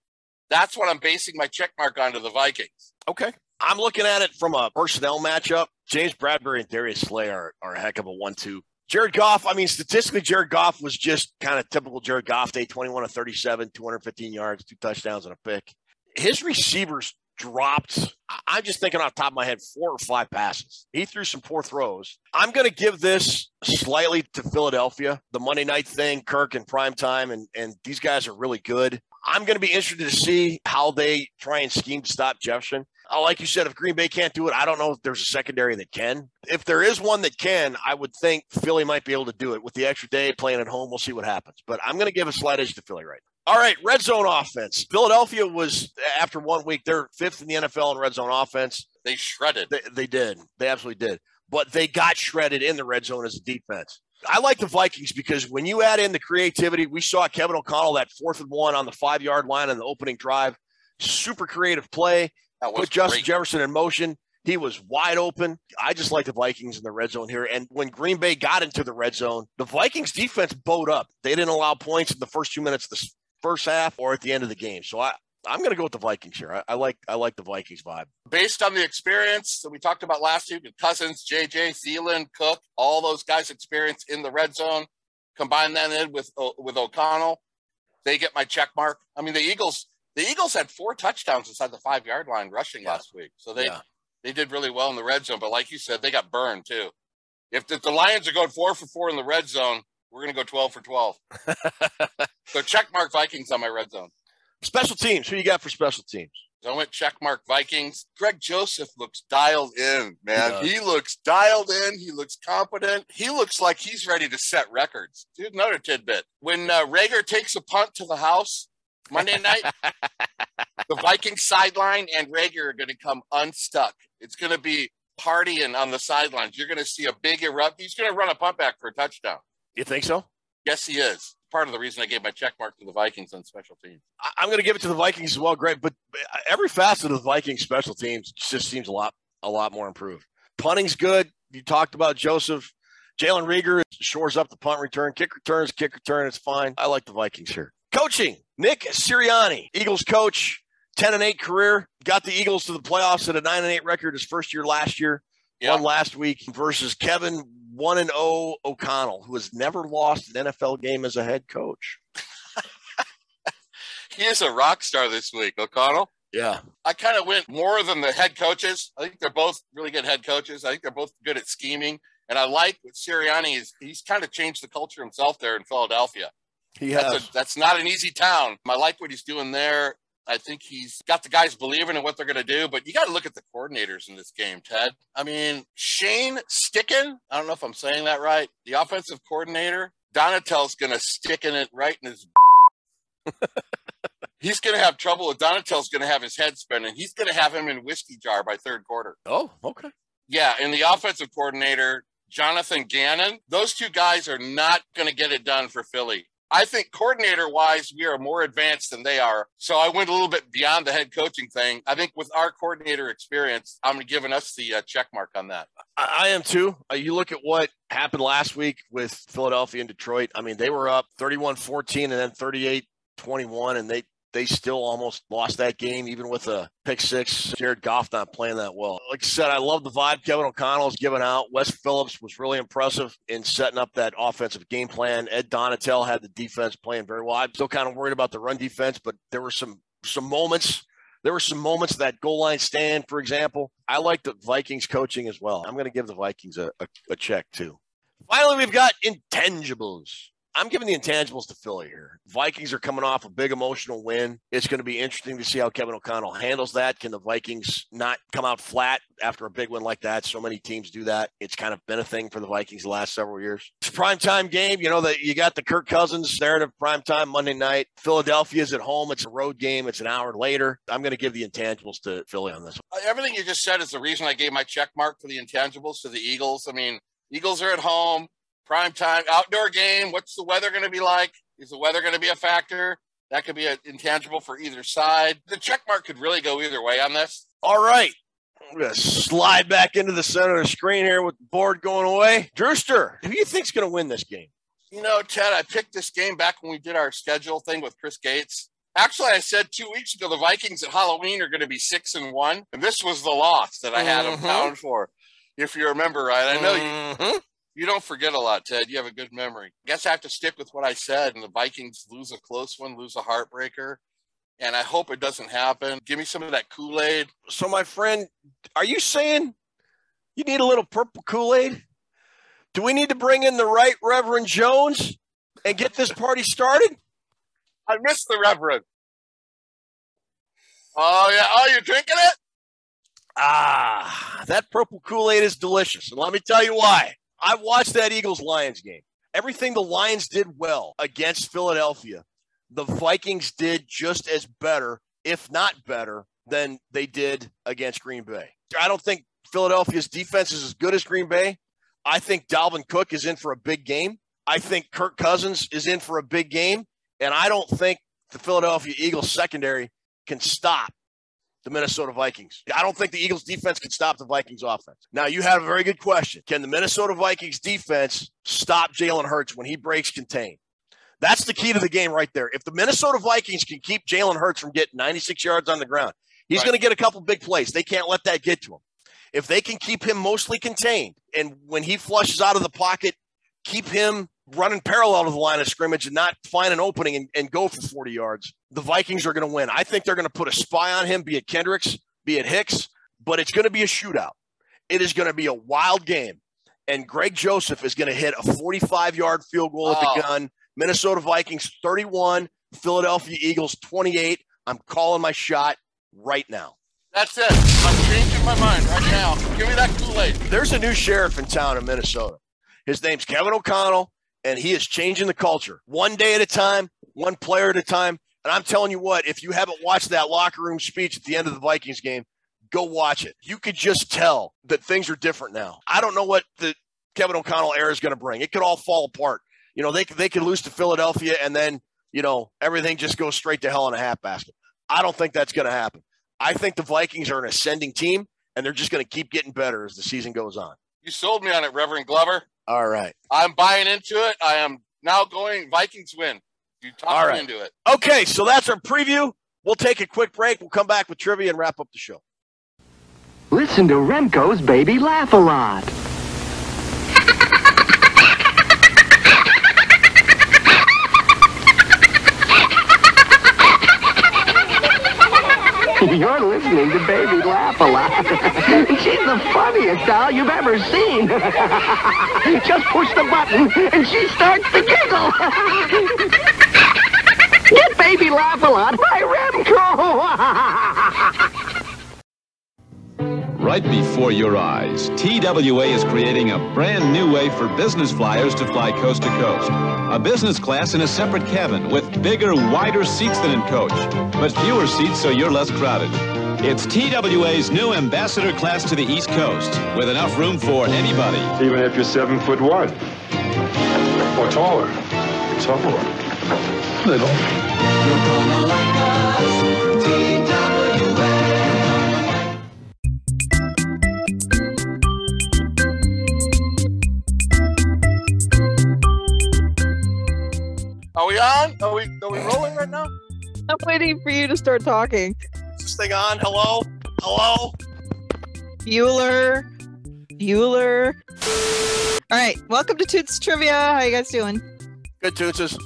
That's what I'm basing my check mark on to the Vikings. Okay. I'm looking at it from a personnel matchup. James Bradberry and Darius Slay are, are a heck of a one-two. Jared Goff, I mean, statistically, Jared Goff was just kind of typical Jared Goff day 21 of 37, 215 yards, two touchdowns, and a pick. His receivers dropped, I'm just thinking off the top of my head, four or five passes. He threw some poor throws. I'm going to give this slightly to Philadelphia. The Monday night thing, Kirk and prime time, and, and these guys are really good. I'm going to be interested to see how they try and scheme to stop Jefferson. Uh, Like you said, if Green Bay can't do it, I don't know if there's a secondary that can. If there is one that can, I would think Philly might be able to do it with the extra day playing at home. We'll see what happens. But I'm going to give a slight edge to Philly right now. All right, red zone offense. Philadelphia was after one week, they're fifth in the NFL in red zone offense. They shredded. They, they did. They absolutely did. But they got shredded in the red zone as a defense. I like the Vikings because when you add in the creativity, we saw Kevin O'Connell that fourth and one on the five yard line on the opening drive. Super creative play. That was Put Justin great. Jefferson in motion. He was wide open. I just like the Vikings in the red zone here. And when Green Bay got into the red zone, the Vikings defense bowed up. They didn't allow points in the first two minutes of the first half or at the end of the game. So I, I'm going to go with the Vikings here. I, I like I like the Vikings vibe. Based on the experience that we talked about last week with Cousins, JJ, Thielen, Cook, all those guys' experience in the red zone, combine that in with uh, with O'Connell, they get my check mark. I mean, the Eagles the Eagles had four touchdowns inside the five yard line rushing last week, so they Yeah. they did really well in the red zone. But like you said, they got burned too. If the, if the Lions are going four for four in the red zone, we're going to go twelve for twelve. so check mark Vikings on my red zone. Special teams. Who you got for special teams? So I went check mark Vikings. Greg Joseph looks dialed in, man. He He, looks dialed in. He looks competent. He looks like he's ready to set records. Here's another tidbit. When uh, Reagor takes a punt to the house Monday night, the Vikings sideline and Reagor are going to come unstuck. It's going to be partying on the sidelines. You're going to see a big erupt. He's going to run a punt back for a touchdown. You think so? Yes, he is. Part of the reason I gave my check mark to the Vikings on special teams. I- I'm going to give it to the Vikings as well. Great, but uh, every facet of the Vikings special teams just seems a lot, a lot more improved. Punting's good. You talked about Joseph. Jalen Reagor shores up the punt return. Kick returns, kick return. It's fine. I like the Vikings here. Coaching Nick Sirianni, Eagles coach, 10 and 8 career. Got the Eagles to the playoffs at a 9 and 8 record his first year last year. Won last week versus Kevin 1 and 0 O'Connell, who has never lost an NFL game as a head coach. He is a rock star this week, O'Connell. Yeah. I kind of went more than the head coaches. I think they're both really good head coaches. I think they're both good at scheming. And I like what Sirianni is. He's kind of changed the culture himself there in Philadelphia. He That's, has. a, that's not an easy town. I like what he's doing there. I think he's got the guys believing in what they're going to do, but you got to look at the coordinators in this game, Ted. I mean, Shane Sticken, I don't know if I'm saying that right, the offensive coordinator, Donatell's going to stick in it right in his. he's going to have trouble with Donatell's going to have his head spinning. He's going to have him in whiskey jar by third quarter. Oh, okay. Yeah, and the offensive coordinator, Jonathan Gannon, those two guys are not going to get it done for Philly. I think coordinator wise, we are more advanced than they are. So I went a little bit beyond the head coaching thing. I think with our coordinator experience, I'm giving us the uh, check mark on that. I I am too. Uh, you look at what happened last week with Philadelphia and Detroit. I mean, they were up 31 14 and then 38 21, and they, they still almost lost that game, even with a pick six. Jared Goff not playing that well. Like I said, I love the vibe Kevin O'Connell's giving out. Wes Phillips was really impressive in setting up that offensive game plan. Ed Donatell had the defense playing very well. I'm still kind of worried about the run defense, but there were some some moments there were some moments that goal line stand, for example. I like the Vikings coaching as well. I'm going to give the Vikings a, a, a check too. Finally, we've got intangibles. I'm giving the intangibles to Philly here. Vikings are coming off a big emotional win. It's going to be interesting to see how Kevin O'Connell handles that. Can the Vikings not come out flat after a big win like that? So many teams do that. It's kind of been a thing for the Vikings the last several years. It's a prime time game. You know that you got the Kirk Cousins narrative prime time Monday night. Philadelphia's at home. It's a road game. It's an hour later. I'm going to give the intangibles to Philly on this. Uh, Everything you just said is the reason I gave my check mark for the intangibles to the Eagles. I mean, Eagles are at home, prime time, outdoor game. What's the weather going to be like? Is the weather going to be a factor? That could be an intangible for either side. The check mark could really go either way on this. All right. I'm going to slide back into the center of the screen here with the board going away. Drewster, who do you think's going to win this game? You know, Ted, I picked this game back when we did our schedule thing with Chris Gates. Actually, I said two weeks ago the Vikings at Halloween are going to be six and one, and this was the loss that I had them Mhm. down for. If you remember right, I know you, Mhm. You don't forget a lot, Ted. You have a good memory. I Guess I have to stick with what I said, and the Vikings lose a close one, lose a heartbreaker, and I hope it doesn't happen. Give me some of that Kool Aid. So, my friend, are you saying you need a little purple Kool Aid? Do we need to bring in the right Reverend Jones and get this party started? I missed the Reverend. Oh yeah, oh you're drinking it? Ah, that purple Kool Aid is delicious. And let me tell you why. I watched that Eagles Lions game. Everything the Lions did well against Philadelphia, the Vikings did just as better, if not better, than they did against Green Bay. I don't think Philadelphia's defense is as good as Green Bay. I think Dalvin Cook is in for a big game. I think Kirk Cousins is in for a big game. And I don't think the Philadelphia Eagles secondary can stop the Minnesota Vikings. I don't think the Eagles defense can stop the Vikings offense. Now, you had a very good question. Can the Minnesota Vikings defense stop Jalen Hurts when he breaks contain? That's the key to the game right there. If the Minnesota Vikings can keep Jalen Hurts from getting 96 yards on the ground, he's Right. going to get a couple big plays. They can't let that get to him. If they can keep him mostly contained and when he flushes out of the pocket, keep him running parallel to the line of scrimmage and not find an opening and, and go for 40 yards, the Vikings are going to win. I think they're going to put a spy on him, be it Kendricks, be it Hicks, but it's going to be a shootout. It is going to be a wild game. And Greg Joseph is going to hit a 45 yard field goal at the Oh. gun. Minnesota Vikings 31, Philadelphia Eagles 28. I'm calling my shot right now. That's it. I'm changing my mind right now. Give me that Kool Aid. There's a new sheriff in town in Minnesota. His name's Kevin O'Connell, and he is changing the culture one day at a time, one player at a time. And I'm telling you what, if you haven't watched that locker room speech at the end of the Vikings game, go watch it. You could just tell that things are different now. I don't know what the Kevin O'Connell era is going to bring. It could all fall apart. You know, they could, they could lose to Philadelphia and then, you know, everything just goes straight to hell in a half basket. I don't think that's going to happen. I think the Vikings are an ascending team and they're just going to keep getting better as the season goes on. You sold me on it, Reverend Glover. All right. I'm buying into it. I am now going Vikings win. You talked All me right. into it. Okay, so that's our preview. We'll take a quick break. We'll come back with trivia and wrap up the show. Listen to Remco's Baby Laugh a Lot. You're listening to Baby Laugh a Lot. She's the funniest doll you've ever seen. Just push the button and she starts to giggle. Get Baby Laugh a Lot by Remco. Right before your eyes, TWA is creating a brand new way for business flyers to fly coast to coast. A business class in a separate cabin with bigger, wider seats than in coach, but fewer seats so you're less crowded. It's TWA's new ambassador class to the East Coast, with enough room for anybody. Even if you're seven foot one or taller. It's taller. Little. Are we on? Are we are we rolling right now? I'm waiting for you to start talking. Is this thing on? Hello? Hello? Bueller. Bueller. All right. Welcome to Toots Trivia. How you guys doing? Good, Tootses.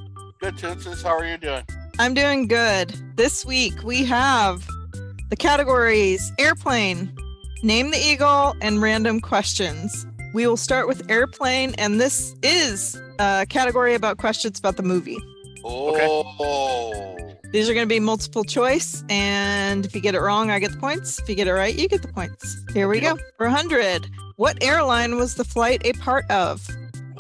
Good, Tootses. How are you doing? I'm doing good. This week we have the categories airplane, name the eagle, and random questions. We will start with airplane, and this is a category about questions about the movie. Oh. These are going to be multiple choice, and if you get it wrong, I get the points. If you get it right, you get the points. Here we go. For 100, what airline was the flight a part of?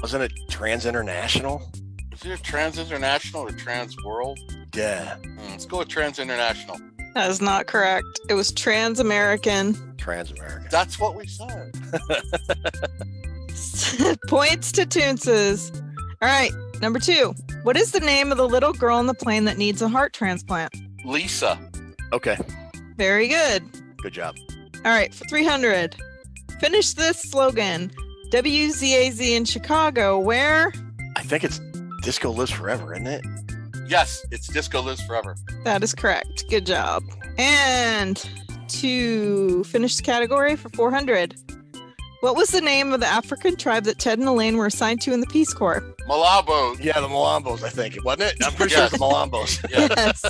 Wasn't it Trans International? Is it Trans International or Trans World? Yeah. Hmm, let's go with Trans International. That is not correct. It was Trans American. Trans American. That's what we said. Points to Toonces. All right, number two. What is the name of the little girl on the plane that needs a heart transplant? Lisa. Okay. Very good. Good job. All right, for 300. Finish this slogan. WZAZ in Chicago, where? I think it's Disco Lives Forever, isn't it? Yes, it's Disco Lives Forever. That is correct. Good job. And to finish the category for 400. What was the name of the African tribe that Ted and Elaine were assigned to in the Peace Corps? Malabo. Yeah, the Malambos, I think, wasn't it? I'm pretty Yes. sure it's the Malambos. Yes.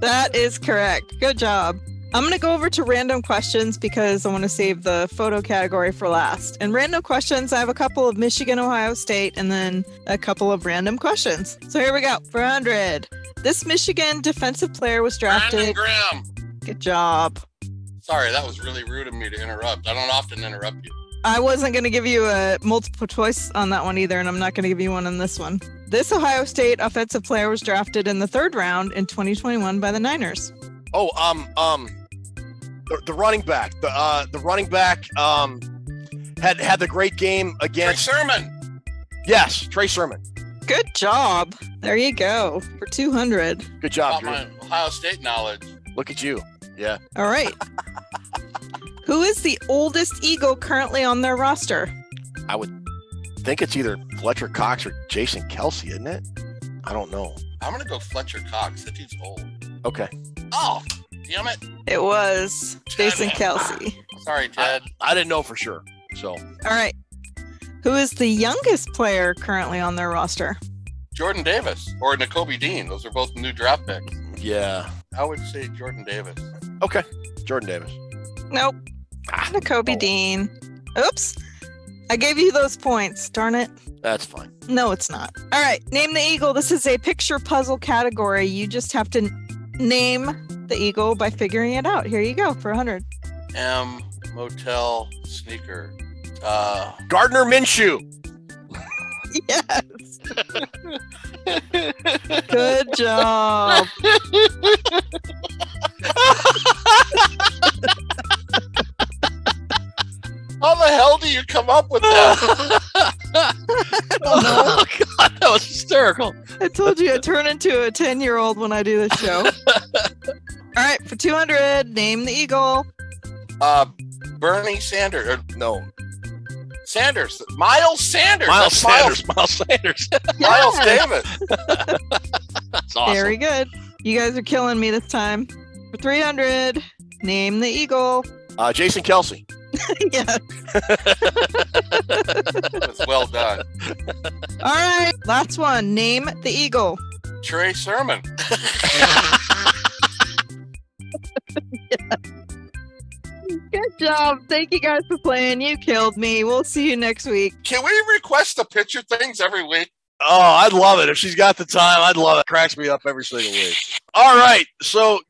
that is correct. Good job. I'm going to go over to random questions because I want to save the photo category for last. And random questions, I have a couple of Michigan, Ohio State, and then a couple of random questions. So here we go. For 100. This Michigan defensive player was drafted. Brandon. Graham. Good job. Sorry, that was really rude of me to interrupt. I don't often interrupt you. I wasn't going to give you a multiple choice on that one either, and I'm not going to give you one on this one. This Ohio State offensive player was drafted in the third round in 2021 by the Niners. Oh, um, um, the, the running back, the uh, the running back, um, had had the great game Trey against. Sermon. Yes, Trey Sermon. Good job. There you go for 200. Good job, Drew. my Ohio State knowledge. Look at you. Yeah. All right. Who is the oldest Eagle currently on their roster? I would think it's either Fletcher Cox or Jason Kelce, isn't it? I don't know. I'm gonna go Fletcher Cox. That dude's old. Okay. Oh, damn it. It was Jason Kelce. Sorry, Ted. I didn't know for sure. So All right. Who is the youngest player currently on their roster? Jordan Davis or Nakobe Dean. Those are both new draft picks. yeah. I would say Jordan Davis. Okay. Jordan Davis. Nope. Ah, Kobe Dean. Oops. I gave you those points. Darn it. That's fine. No, it's not. All right. Name the eagle. This is a picture puzzle category. You just have to n- name the eagle by figuring it out. Here you go for 100. M Motel Sneaker. Uh, Gardner Minshew. Yes. Good job. how the hell do you come up with that? Oh God, that was hysterical. I told you I turn into a 10 year old when I do this show. All right. For 200, name the eagle. uh, Bernie Sanders. Or No. Sanders. Miles Sanders. Miles That's Sanders. Miles Sanders. Miles Yes. Davis. That's awesome. Very good. You guys are killing me this time. For 300, name the eagle. Uh, Jason Kelce. yes. That's well done. All right. Last one. Name the eagle. Trey Sermon. Good job. Thank you guys for playing. You killed me. We'll see you next week. Can we request the picture things every week? Oh, I'd love it. If she's got the time, I'd love it. Cracks me up every single week. All right. So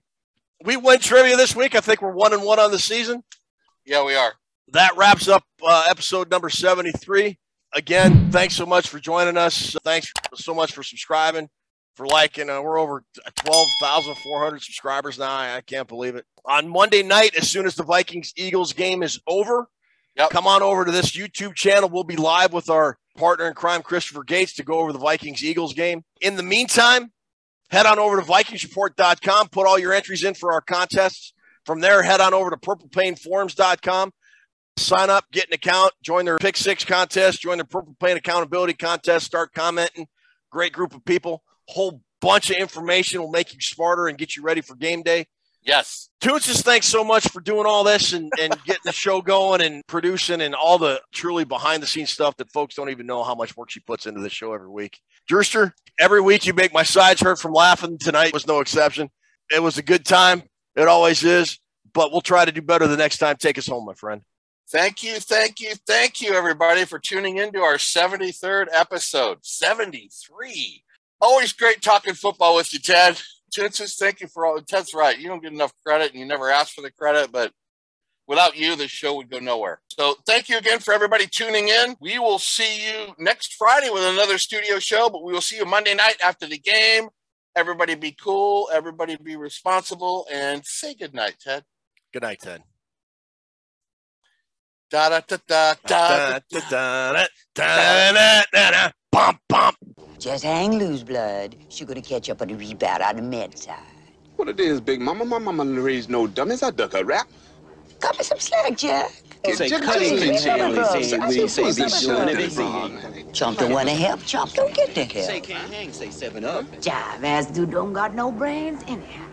we win trivia this week. I think we're one and one on the season. Yeah, we are. That wraps up uh, episode number 73. Again, thanks so much for joining us. Thanks so much for subscribing, for liking. Uh, we're over 12,400 subscribers now. I, I can't believe it. On Monday night, as soon as the Vikings Eagles game is over, come on over to this YouTube channel. We'll be live with our partner in crime, Christopher Gates, to go over the Vikings Eagles game. In the meantime, head on over to VikingsReport.com, put all your entries in for our contests. From there, head on over to PurplePainForums.com, sign up, get an account, join their Pick Six contest, join their Purple Pain Accountability contest, start commenting. Great group of people. Whole bunch of information will make you smarter and get you ready for game day. Yes. Toonces, thanks so much for doing all this and, and getting the show going and producing and all the truly behind the scenes stuff that folks don't even know how much work she puts into the show every week. Drewster, every week you make my sides hurt from laughing. Tonight was no exception. It was a good time. It always is. But we'll try to do better the next time. Take us home, my friend. Thank you, thank you, thank you, everybody, for tuning in to our 73rd episode. 73. Always great talking football with you, Ted. Jensis, thank you for all. Ted's right. You don't get enough credit, and you never ask for the credit, but without you, the show would go nowhere. So thank you again for everybody tuning in. We will see you next Friday with another studio show, but we will see you Monday night after the game. Everybody be cool. Everybody be responsible, and say good night, Ted. Good night, Ted. Da da da da da da da da da da da bump bump. Just hang loose, blood. She gonna catch up on the rebound on the med side. What it is, Big Mama? My mama didn't no dummies. I duck a rap. Cut me some slack, Jack. Say Jack, cutting Jack, and Jack, say Jack, we say be doing Jack. Chump don't wanna help, Chump don't get the help. Say can't hang, say seven up. Jive ass dude don't got no brains in anyhow.